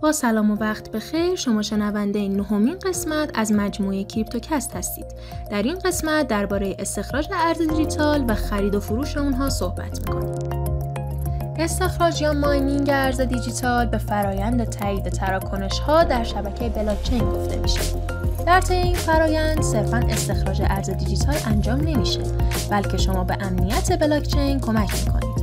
با سلام و وقت بخیر شما شنونده نهمین قسمت از مجموعه کریپتوکست هستید. در این قسمت درباره استخراج ارز دیجیتال و خرید و فروش اونها صحبت می‌کنیم. استخراج یا ماینینگ ارز دیجیتال به فرایند تایید تراکنش ها در شبکه بلاکچین گفته میشه. در طی این فرایند صرفا استخراج ارز دیجیتال انجام نمیشه بلکه شما به امنیت بلاکچین کمک می‌کنید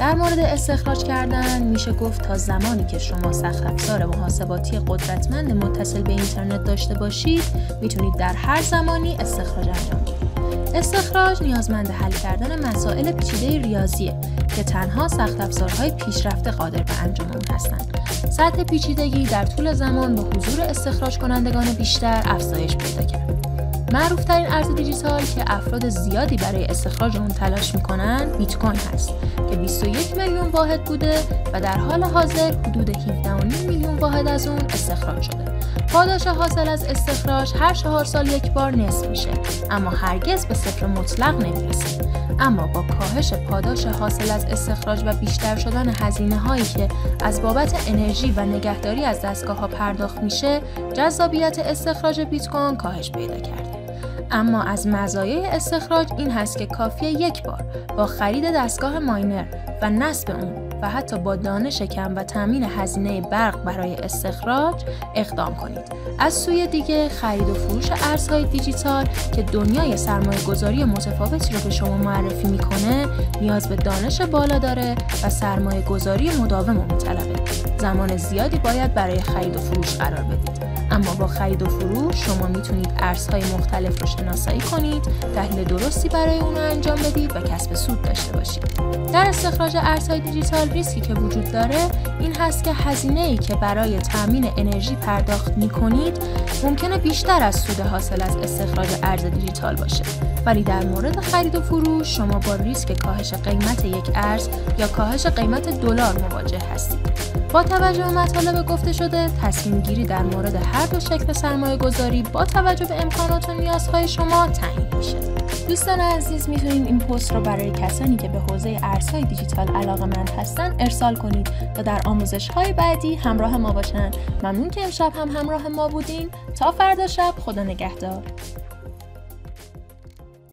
در مورد استخراج کردن میشه گفت تا زمانی که شما سخت افزار محاسباتی قدرتمند متصل به اینترنت داشته باشید می‌تونید در هر زمانی استخراج انجام بدید استخراج نیازمند حل کردن مسائل پیچیده ریاضیه که تنها سخت افزارهای پیشرفته قادر به انجام اون هستند. سطح پیچیدگی در طول زمان با حضور استخراج کنندگان بیشتر افزایش پیدا کرد. معروف ترین ارز دیجیتال که افراد زیادی برای استخراج اون تلاش می‌کنن بیت کوین هست که 21 میلیون واحد بوده و در حال حاضر حدود 17.5 میلیون واحد از اون استخراج شده. پاداش حاصل از استخراج هر چهار سال یک بار نصف میشه اما هرگز به صفر مطلق نمی‌رسه اما با کاهش پاداش حاصل از استخراج و بیشتر شدن هزینه هایی که از بابت انرژی و نگهداری از دستگاه ها پرداخت میشه جذابیت استخراج بیت کوین کاهش پیدا کرده اما از مزایای استخراج این هست که کافیه یک بار با خرید دستگاه ماینر و نصب اون و حتی با دانش کم و تامین هزینه برق برای استخراج اقدام کنید. از سوی دیگه خرید و فروش ارزهای دیجیتال که دنیای سرمایه گذاری متفاوتی رو به شما معرفی می‌کنه نیاز به دانش بالا داره و سرمایه گذاری مداوم رو میطلبه. زمان زیادی باید برای خرید و فروش قرار بدید. اما با خرید و فروش شما می‌تونید ارزهای مختلف رو شناسایی کنید، تحلیل درستی برای اون رو انجام بدید و کسب سود داشته باشید. در استخراج ارزهای دیجیتال ریسکی که وجود داره این هست که هزینه ای که برای تامین انرژی پرداخت می‌کنید ممکنه بیشتر از سود حاصل از استخراج ارز دیجیتال باشه. ولی در مورد خرید و فروش شما با ریسک کاهش قیمت یک ارز یا کاهش قیمت دلار مواجه هستید. با توجه به مطالب گفته شده تصمیم گیری در مورد هر دو شکل سرمایه گذاری با توجه به امکانات و نیازهای شما تعیین میشه. دوستان عزیز می‌تونید این پست رو برای کسانی که به حوزه ارزهای دیجیتال علاقه مند هستن ارسال کنید تا در آموزش های بعدی همراه ما باشن. ممنون که امشب هم همراه ما بودین. تا فردا شب خدا نگهدار.